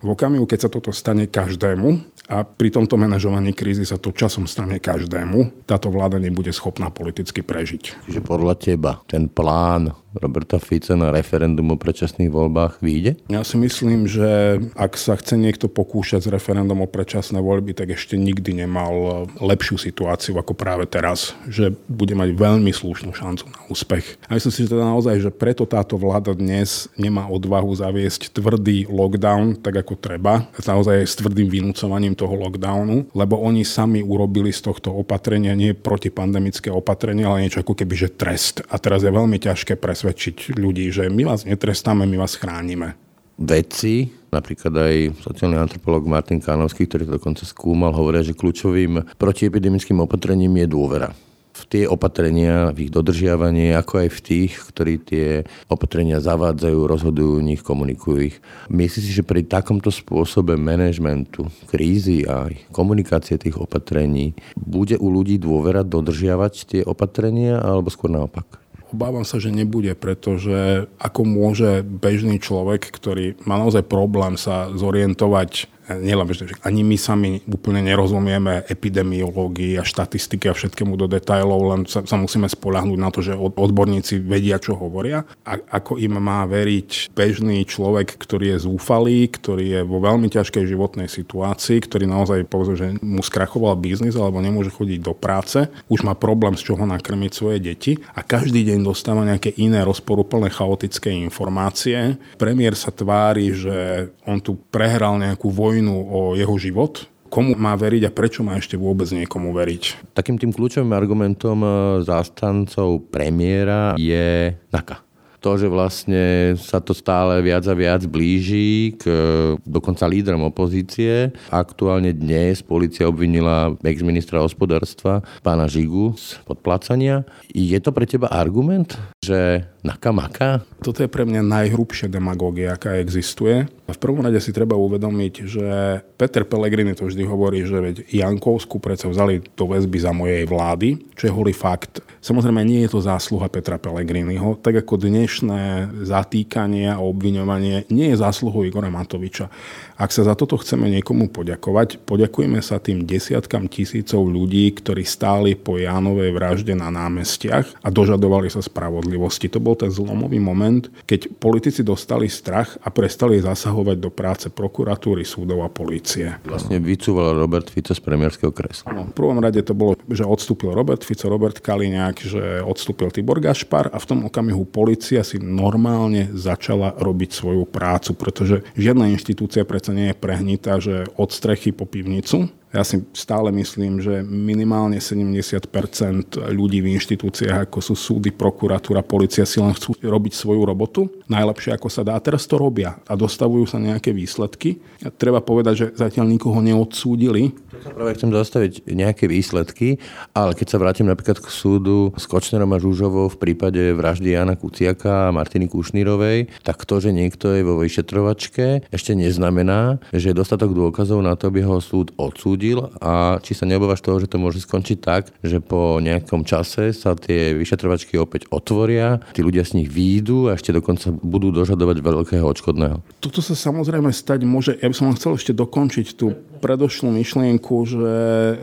V okamihu, keď sa toto stane každému, a pri tomto manažovaní krízy sa to časom stane každému. Táto vláda nebude schopná politicky prežiť. Čiže podľa teba ten plán Roberta Fica na referendum o predčasných voľbách vyjde? Ja si myslím, že ak sa chce niekto pokúšať s referendum o predčasné voľby, tak ešte nikdy nemal lepšiu situáciu ako práve teraz, že bude mať veľmi slušnú šancu na úspech. A myslím si, že teda naozaj, že preto táto vláda dnes nemá odvahu zaviesť tvrdý lockdown, tak ako treba, naozaj s tvrdým vynúcovaním toho lockdownu, lebo oni sami urobili z tohto opatrenia nie protipandemické opatrenie, ale niečo ako keby, že trest. A teraz je veľmi ťažké pre presvedčiť ľudí, že my vás netrestáme, my vás chránime. Vedci, napríklad aj sociálny antropolog Martin Kánovský, ktorý to dokonca skúmal, hovoria, že kľúčovým protiepidemickým opatrením je dôvera v tie opatrenia, v ich dodržiavanie, ako aj v tých, ktorí tie opatrenia zavádzajú, rozhodujú o nich, komunikujú ich. Myslíš si, že pri takomto spôsobe manažmentu krízy a komunikácie tých opatrení bude u ľudí dôvera dodržiavať tie opatrenia alebo skôr naopak? Obávam sa, že nebude, pretože ako môže bežný človek, ktorý má naozaj problém sa zorientovať nielen že ani my sami úplne nerozumieme epidemiológii a štatistiky a všetkému do detajlov, len sa, sa musíme spolahnúť na to, že odborníci vedia, čo hovoria. A ako im má veriť bežný človek, ktorý je zúfalý, ktorý je vo veľmi ťažkej životnej situácii, ktorý naozaj povedzme, že mu skrachoval biznis alebo nemôže chodiť do práce, už má problém z čoho nakrmiť svoje deti a každý deň dostáva nejaké iné rozporúplné chaotické informácie. Premiér sa tvári, že on tu prehral nejakú vojnu vojnu o jeho život, komu má veriť a prečo má ešte vôbec niekomu veriť. Takým tým kľúčovým argumentom e, zástancov premiéra je NAKA to, že vlastne sa to stále viac a viac blíži k dokonca lídrom opozície. Aktuálne dnes policia obvinila ex-ministra hospodárstva pána Žigu z podplácania. Je to pre teba argument, že nakamaka? Toto je pre mňa najhrubšia demagógia, aká existuje. V prvom rade si treba uvedomiť, že Peter Pellegrini to vždy hovorí, že veď Jankovsku predsa vzali do väzby za mojej vlády, čo je holý fakt. Samozrejme, nie je to zásluha Petra Pellegriniho, tak ako dnešné zatýkanie a obviňovanie nie je zásluhou Igora Matoviča. Ak sa za toto chceme niekomu poďakovať, poďakujeme sa tým desiatkam tisícov ľudí, ktorí stáli po Jánovej vražde na námestiach a dožadovali sa spravodlivosti. To bol ten zlomový moment, keď politici dostali strach a prestali zasahovať do práce prokuratúry, súdov a polície. Vlastne vycúval Robert Fico z premiérskeho kresla. No, v prvom rade to bolo, že odstúpil Robert Fico, Robert Kaliňák, že odstúpil Tibor Gašpar a v tom okamihu policia si normálne začala robiť svoju prácu, pretože žiadna inštitúcia predsa nie je prehnitá, že od strechy po pivnicu. Ja si stále myslím, že minimálne 70 ľudí v inštitúciách, ako sú súdy, prokuratúra, policia, si len chcú robiť svoju robotu. Najlepšie, ako sa dá. Teraz to robia a dostavujú sa nejaké výsledky. A treba povedať, že zatiaľ nikoho neodsúdili. To sa práve chcem zastaviť nejaké výsledky, ale keď sa vrátim napríklad k súdu s Kočnerom a Žužovou v prípade vraždy Jana Kuciaka a Martiny Kušnírovej, tak to, že niekto je vo vyšetrovačke, ešte neznamená, že je dostatok dôkazov na to, aby ho súd odsúdil a či sa neobávaš toho, že to môže skončiť tak, že po nejakom čase sa tie vyšetrovačky opäť otvoria, tí ľudia z nich výjdu a ešte dokonca budú dožadovať veľkého odškodného. Toto sa samozrejme stať môže. Ja by som chcel ešte dokončiť tú predošlú myšlienku, že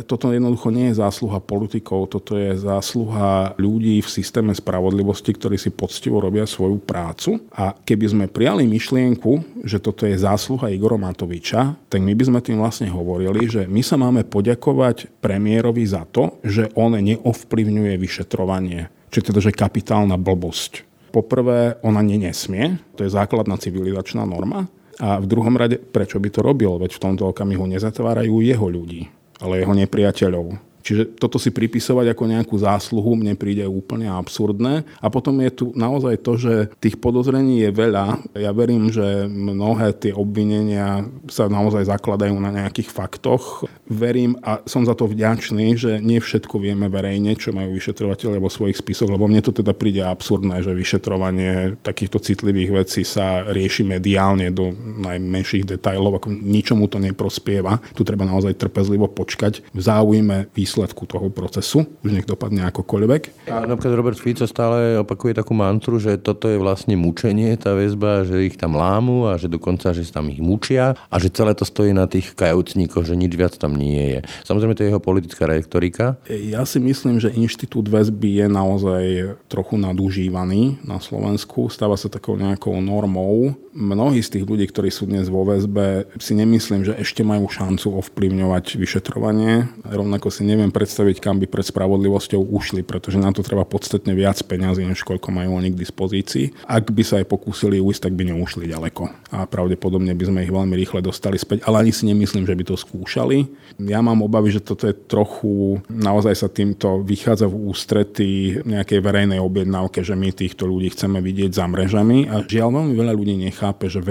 toto jednoducho nie je zásluha politikov, toto je zásluha ľudí v systéme spravodlivosti, ktorí si poctivo robia svoju prácu. A keby sme prijali myšlienku, že toto je zásluha Igora Matoviča, tak my by sme tým vlastne hovorili, že my sa máme poďakovať premiérovi za to, že on neovplyvňuje vyšetrovanie. Čiže teda, že kapitálna blbosť. Poprvé, ona nenesmie, to je základná civilizačná norma. A v druhom rade, prečo by to robil? Veď v tomto okamihu nezatvárajú jeho ľudí, ale jeho nepriateľov. Čiže toto si pripisovať ako nejakú zásluhu mne príde úplne absurdné. A potom je tu naozaj to, že tých podozrení je veľa. Ja verím, že mnohé tie obvinenia sa naozaj zakladajú na nejakých faktoch. Verím a som za to vďačný, že nie všetko vieme verejne, čo majú vyšetrovateľe vo svojich spisoch, lebo mne to teda príde absurdné, že vyšetrovanie takýchto citlivých vecí sa rieši mediálne do najmenších detajlov, ako ničomu to neprospieva. Tu treba naozaj trpezlivo počkať v záujme výsledku toho procesu, už nech dopadne akokoľvek. A napríklad Robert Fico stále opakuje takú mantru, že toto je vlastne mučenie, tá väzba, že ich tam lámu a že dokonca, že tam ich mučia a že celé to stojí na tých kajúcníkoch, že nič viac tam nie je. Samozrejme, to je jeho politická retorika. Ja si myslím, že inštitút väzby je naozaj trochu nadužívaný na Slovensku. Stáva sa takou nejakou normou. Mnohí z tých ľudí, ktorí sú dnes vo väzbe, si nemyslím, že ešte majú šancu ovplyvňovať vyšetrovanie. Rovnako si neviem predstaviť, kam by pred spravodlivosťou ušli, pretože na to treba podstatne viac peňazí, než koľko majú oni k dispozícii. Ak by sa aj pokúsili ujsť, tak by neušli ďaleko. A pravdepodobne by sme ich veľmi rýchle dostali späť, ale ani si nemyslím, že by to skúšali. Ja mám obavy, že toto je trochu, naozaj sa týmto vychádza v ústrety nejakej verejnej objednávke, že my týchto ľudí chceme vidieť za mrežami a žiaľ veľmi veľa ľudí nechápe, že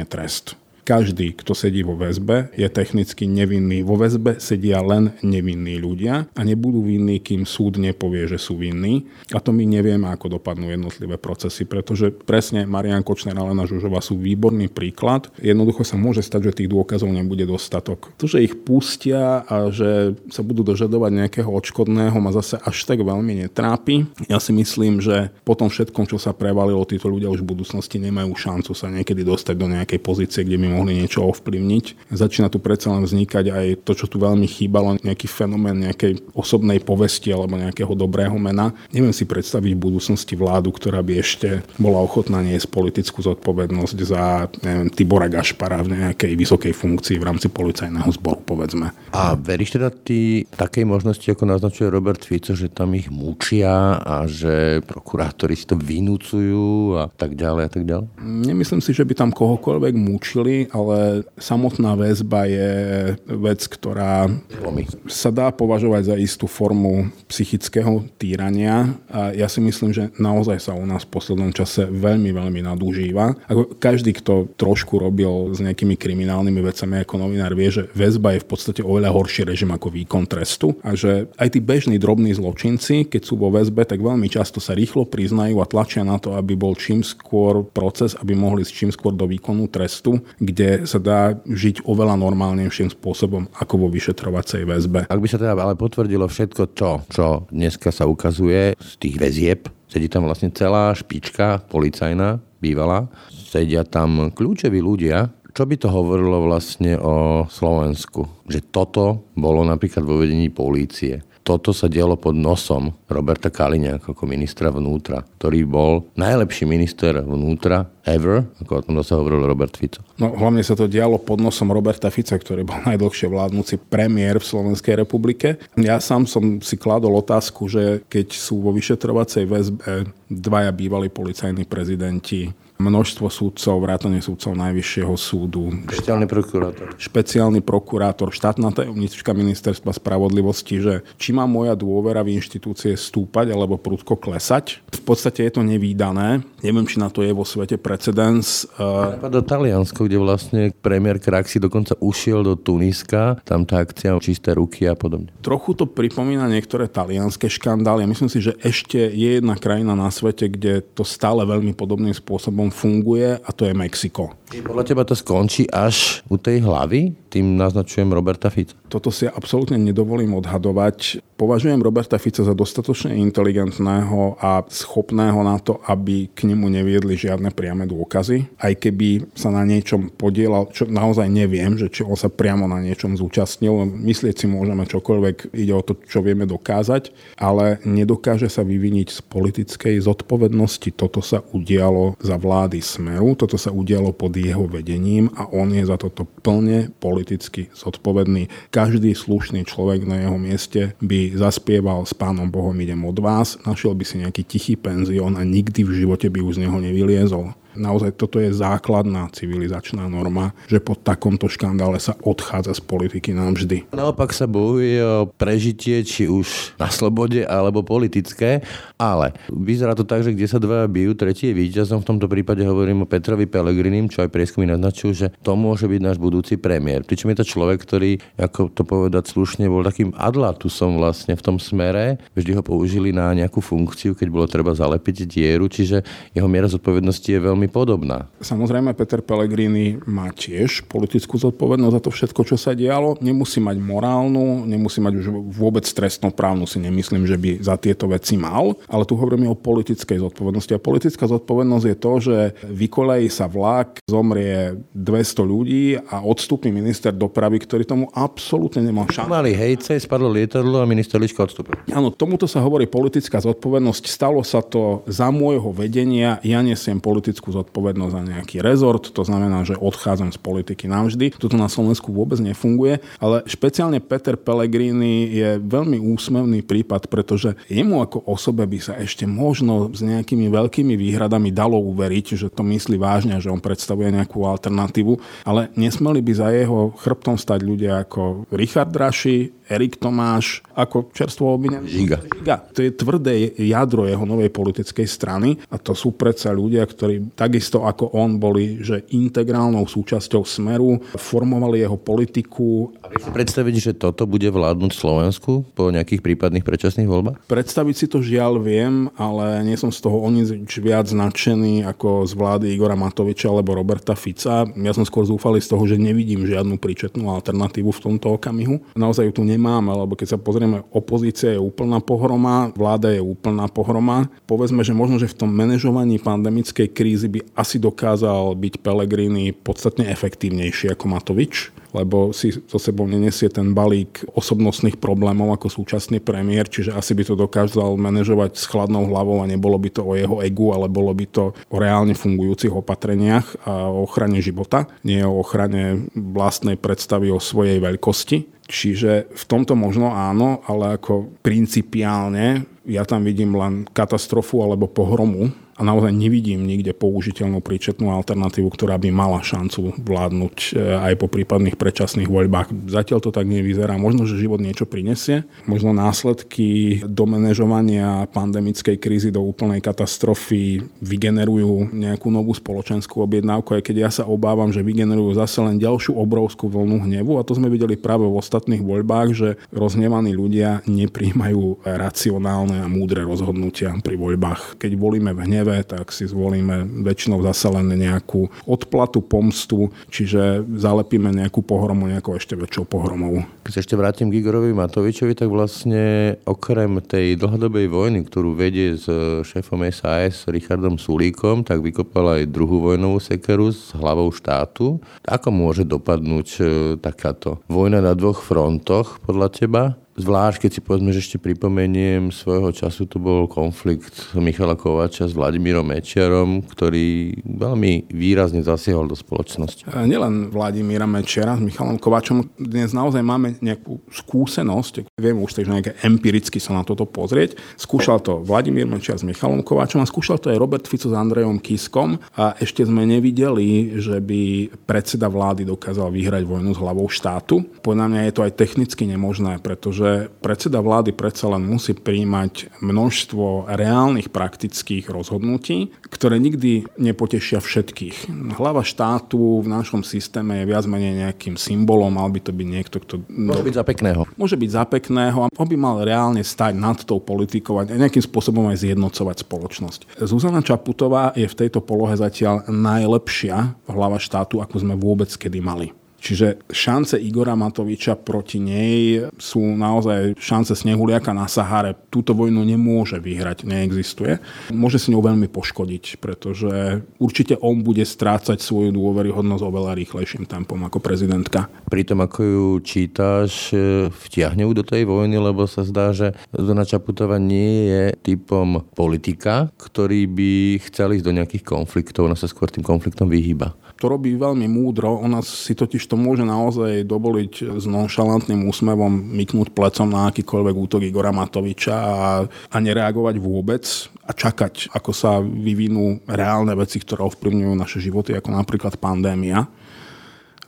je trest. Každý, kto sedí vo väzbe, je technicky nevinný. Vo väzbe sedia len nevinní ľudia a nebudú vinní, kým súd nepovie, že sú vinní. A to my nevieme, ako dopadnú jednotlivé procesy, pretože presne Marian Kočner a Lena Žužová sú výborný príklad. Jednoducho sa môže stať, že tých dôkazov nebude dostatok. To, že ich pustia a že sa budú dožadovať nejakého odškodného, ma zase až tak veľmi netrápi. Ja si myslím, že po tom všetkom, čo sa prevalilo, títo ľudia už v budúcnosti nemajú šancu sa niekedy dostať do nejakej pozície, kde by mohli niečo ovplyvniť. Začína tu predsa len vznikať aj to, čo tu veľmi chýbalo, nejaký fenomén nejakej osobnej povesti alebo nejakého dobrého mena. Neviem si predstaviť v budúcnosti vládu, ktorá by ešte bola ochotná niesť politickú zodpovednosť za neviem, Tibora Gašpara v nejakej vysokej funkcii v rámci policajného zboru, povedzme. A veríš teda ty takej možnosti, ako naznačuje Robert Fico, že tam ich mučia a že prokurátori si to vynúcujú a tak ďalej a tak ďalej? Nemyslím si, že by tam kohokoľvek mučili ale samotná väzba je vec, ktorá sa dá považovať za istú formu psychického týrania a ja si myslím, že naozaj sa u nás v poslednom čase veľmi, veľmi nadúžíva. Ako každý, kto trošku robil s nejakými kriminálnymi vecami ako novinár, vie, že väzba je v podstate oveľa horší režim ako výkon trestu a že aj tí bežní drobní zločinci, keď sú vo väzbe, tak veľmi často sa rýchlo priznajú a tlačia na to, aby bol čím skôr proces, aby mohli s čím skôr do výkonu trestu, kde sa dá žiť oveľa normálnejším spôsobom ako vo vyšetrovacej väzbe. Ak by sa teda ale potvrdilo všetko to, čo dneska sa ukazuje z tých väzieb, sedí tam vlastne celá špička policajná, bývalá, sedia tam kľúčoví ľudia, čo by to hovorilo vlastne o Slovensku? Že toto bolo napríklad vo vedení polície toto sa dialo pod nosom Roberta Kaliňa ako ministra vnútra, ktorý bol najlepší minister vnútra ever, ako o tom sa hovoril Robert Fico. No hlavne sa to dialo pod nosom Roberta Fica, ktorý bol najdlhšie vládnúci premiér v Slovenskej republike. Ja sám som si kladol otázku, že keď sú vo vyšetrovacej väzbe dvaja bývalí policajní prezidenti, množstvo súdcov, vrátane súdcov Najvyššieho súdu. Špeciálny prokurátor. Špeciálny prokurátor, štátna tajomnička ministerstva spravodlivosti, že či má moja dôvera v inštitúcie stúpať alebo prudko klesať. V podstate je to nevýdané. Neviem, či na to je vo svete precedens. Do Taliansko, kde vlastne premiér Kraxi dokonca ušiel do Tuniska, tam tá akcia čisté ruky a podobne. Trochu to pripomína niektoré talianské škandály. Ja myslím si, že ešte je jedna krajina na svete, kde to stále veľmi podobným spôsobom funguje a to je Mexiko. Podľa teba to skončí až u tej hlavy? Tým naznačujem Roberta Fica. Toto si absolútne nedovolím odhadovať. Považujem Roberta Fica za dostatočne inteligentného a schopného na to, aby k nemu neviedli žiadne priame dôkazy. Aj keby sa na niečom podielal, čo naozaj neviem, že či on sa priamo na niečom zúčastnil. Myslieť si môžeme čokoľvek, ide o to, čo vieme dokázať, ale nedokáže sa vyviniť z politickej zodpovednosti. Toto sa udialo za vlády Smeru, toto sa udialo pod jeho vedením a on je za toto plne politicky zodpovedný. Každý slušný človek na jeho mieste by zaspieval s pánom Bohom idem od vás, našiel by si nejaký tichý penzión a nikdy v živote by už z neho nevyliezol. Naozaj toto je základná civilizačná norma, že po takomto škandále sa odchádza z politiky navždy. Naopak sa bojuje o prežitie, či už na slobode, alebo politické, ale vyzerá to tak, že kde sa dva bijú, tretí je víťazom. V tomto prípade hovorím o Petrovi Pelegrinim, čo aj prieskumy naznačujú, že to môže byť náš budúci premiér. Pričom je to človek, ktorý, ako to povedať slušne, bol takým adlatusom vlastne v tom smere. Vždy ho použili na nejakú funkciu, keď bolo treba zalepiť dieru, čiže jeho miera zodpovednosti je veľmi podobná. Samozrejme, Peter Pellegrini má tiež politickú zodpovednosť za to všetko, čo sa dialo. Nemusí mať morálnu, nemusí mať už vôbec trestnoprávnu, si nemyslím, že by za tieto veci mal, ale tu hovoríme o politickej zodpovednosti. A politická zodpovednosť je to, že vykolejí sa vlak, zomrie 200 ľudí a odstúpi minister dopravy, ktorý tomu absolútne nemal šancu. Mali hejce, spadlo lietadlo a minister Lička odstúpil. Áno, tomuto sa hovorí politická zodpovednosť. Stalo sa to za môjho vedenia. Ja nesiem politickú zodpovednosť za nejaký rezort, to znamená, že odchádzam z politiky navždy. Toto na Slovensku vôbec nefunguje, ale špeciálne Peter Pellegrini je veľmi úsmevný prípad, pretože jemu ako osobe by sa ešte možno s nejakými veľkými výhradami dalo uveriť, že to myslí vážne, že on predstavuje nejakú alternatívu, ale nesmeli by za jeho chrbtom stať ľudia ako Richard Raši, Erik Tomáš, ako čerstvo obvinený. Žiga. Žiga. To je tvrdé jadro jeho novej politickej strany a to sú predsa ľudia, ktorí takisto ako on boli, že integrálnou súčasťou Smeru, formovali jeho politiku. A si predstaviť, že toto bude vládnuť Slovensku po nejakých prípadných predčasných voľbách? Predstaviť si to žiaľ viem, ale nie som z toho o nič viac nadšený ako z vlády Igora Matoviča alebo Roberta Fica. Ja som skôr zúfalý z toho, že nevidím žiadnu príčetnú alternatívu v tomto okamihu. Naozaj ju tu nemáme, lebo keď sa pozrieme, opozícia je úplná pohroma, vláda je úplná pohroma. Povedzme, že možno, že v tom manažovaní pandemickej krízy by asi dokázal byť Pelegrini podstatne efektívnejší ako Matovič lebo si so sebou nenesie ten balík osobnostných problémov ako súčasný premiér, čiže asi by to dokázal manažovať s chladnou hlavou a nebolo by to o jeho egu, ale bolo by to o reálne fungujúcich opatreniach a o ochrane života, nie o ochrane vlastnej predstavy o svojej veľkosti. Čiže v tomto možno áno, ale ako principiálne ja tam vidím len katastrofu alebo pohromu a naozaj nevidím nikde použiteľnú príčetnú alternatívu, ktorá by mala šancu vládnuť e, aj po prípadných predčasných voľbách. Zatiaľ to tak nevyzerá. Možno, že život niečo prinesie. Možno následky domenežovania pandemickej krízy do úplnej katastrofy vygenerujú nejakú novú spoločenskú objednávku, aj keď ja sa obávam, že vygenerujú zase len ďalšiu obrovskú vlnu hnevu. A to sme videli práve v ostatných voľbách, že rozhnevaní ľudia nepríjmajú racionálne a múdre rozhodnutia pri voľbách. Keď volíme v hnevu, hneve, tak si zvolíme väčšinou zase len nejakú odplatu, pomstu, čiže zalepíme nejakú pohromu nejakou ešte väčšou pohromou. Keď ešte vrátim k Igorovi Matovičovi, tak vlastne okrem tej dlhodobej vojny, ktorú vedie s šéfom SAS Richardom Sulíkom, tak vykopal aj druhú vojnovú sekeru s hlavou štátu. Ako môže dopadnúť e, takáto vojna na dvoch frontoch podľa teba? Zvlášť, keď si povedzme, že ešte pripomeniem, svojho času tu bol konflikt Michala Kovača s Vladimírom Mečiarom, ktorý veľmi výrazne zasiahol do spoločnosti. A nielen Vladimíra Mečiara s Michalom Kovačom, dnes naozaj máme nejakú skúsenosť, viem už takže nejaké empiricky sa na toto pozrieť. Skúšal to Vladimír Mečiar s Michalom Kovačom a skúšal to aj Robert Fico s Andrejom Kiskom a ešte sme nevideli, že by predseda vlády dokázal vyhrať vojnu s hlavou štátu. Podľa mňa je to aj technicky nemožné, pretože že predseda vlády predsa len musí príjmať množstvo reálnych praktických rozhodnutí, ktoré nikdy nepotešia všetkých. Hlava štátu v našom systéme je viac menej nejakým symbolom, mal by to byť niekto, kto... Môže byť za pekného. Môže byť za pekného a on by mal reálne stať nad tou politikou a nejakým spôsobom aj zjednocovať spoločnosť. Zuzana Čaputová je v tejto polohe zatiaľ najlepšia hlava štátu, ako sme vôbec kedy mali. Čiže šance Igora Matoviča proti nej sú naozaj šance snehuliaka na Sahare. Túto vojnu nemôže vyhrať, neexistuje. Môže si ňou veľmi poškodiť, pretože určite on bude strácať svoju dôveryhodnosť oveľa rýchlejším tempom ako prezidentka. Pri tom, ako ju čítaš, e, vtiahne do tej vojny, lebo sa zdá, že Zona Čaputová nie je typom politika, ktorý by chcel ísť do nejakých konfliktov, ona sa skôr tým konfliktom vyhýba. To robí veľmi múdro. Ona si totiž to môže naozaj dovoliť s nonšalantným úsmevom myknúť plecom na akýkoľvek útok Igora Matoviča a, a nereagovať vôbec a čakať, ako sa vyvinú reálne veci, ktoré ovplyvňujú naše životy, ako napríklad pandémia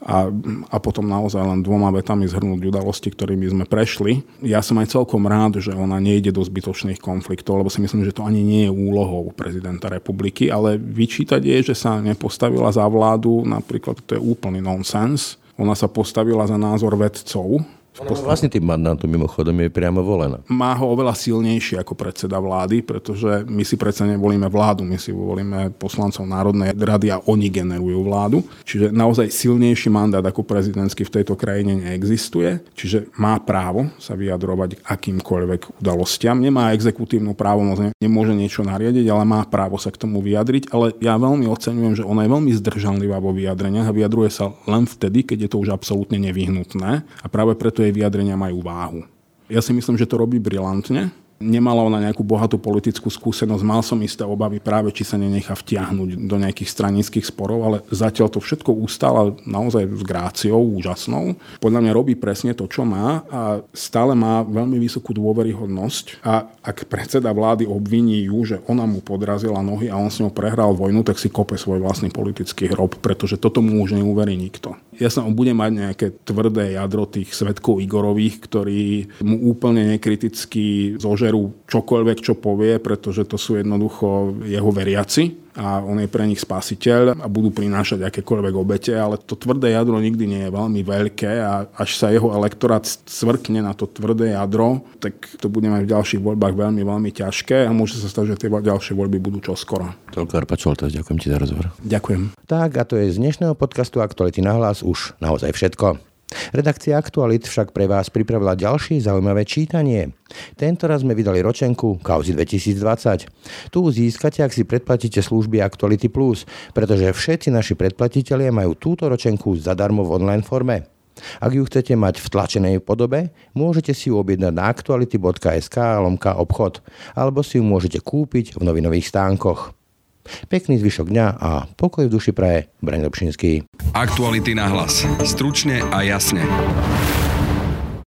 a, a potom naozaj len dvoma vetami zhrnúť udalosti, ktorými sme prešli. Ja som aj celkom rád, že ona nejde do zbytočných konfliktov, lebo si myslím, že to ani nie je úlohou prezidenta republiky, ale vyčítať je, že sa nepostavila za vládu, napríklad to je úplný nonsens. Ona sa postavila za názor vedcov, Podstate... Vlastne tým mandátom mimochodom je priamo volená. Má ho oveľa silnejšie ako predseda vlády, pretože my si predsa nevolíme vládu, my si volíme poslancov Národnej rady a oni generujú vládu. Čiže naozaj silnejší mandát ako prezidentský v tejto krajine neexistuje. Čiže má právo sa vyjadrovať akýmkoľvek udalostiam. Nemá exekutívnu právomoc, nemôže niečo nariadiť, ale má právo sa k tomu vyjadriť. Ale ja veľmi oceňujem, že ona je veľmi zdržanlivá vo vyjadreniach a vyjadruje sa len vtedy, keď je to už absolútne nevyhnutné. A práve preto jej vyjadrenia majú váhu. Ja si myslím, že to robí brilantne Nemala ona nejakú bohatú politickú skúsenosť, mal som isté obavy práve, či sa nenechá vtiahnuť do nejakých stranických sporov, ale zatiaľ to všetko ustála naozaj s gráciou úžasnou. Podľa mňa robí presne to, čo má a stále má veľmi vysokú dôveryhodnosť a ak predseda vlády obviní ju, že ona mu podrazila nohy a on s ňou prehral vojnu, tak si kope svoj vlastný politický hrob, pretože toto mu už neuverí nikto. Ja sa bude mať nejaké tvrdé jadro tých svetkov Igorových, ktorí mu úplne nekriticky zože zožerú čokoľvek, čo povie, pretože to sú jednoducho jeho veriaci a on je pre nich spasiteľ a budú prinášať akékoľvek obete, ale to tvrdé jadro nikdy nie je veľmi veľké a až sa jeho elektorát svrkne na to tvrdé jadro, tak to bude mať v ďalších voľbách veľmi, veľmi ťažké a môže sa stať, že tie ďalšie voľby budú čoskoro. Toľko Arpa Čoltes, ďakujem ti za rozhovor. Ďakujem. Tak a to je z dnešného podcastu Aktuality na hlas už naozaj všetko. Redakcia Aktualit však pre vás pripravila ďalšie zaujímavé čítanie. Tento raz sme vydali ročenku Kauzy 2020. Tu získate, ak si predplatíte služby Aktuality Plus, pretože všetci naši predplatitelia majú túto ročenku zadarmo v online forme. Ak ju chcete mať v tlačenej podobe, môžete si ju objednať na aktuality.sk lomka obchod, alebo si ju môžete kúpiť v novinových stánkoch. Pekný zvyšok dňa a pokoj v duši praje Braň Dobšinský. Aktuality na hlas. Stručne a jasne.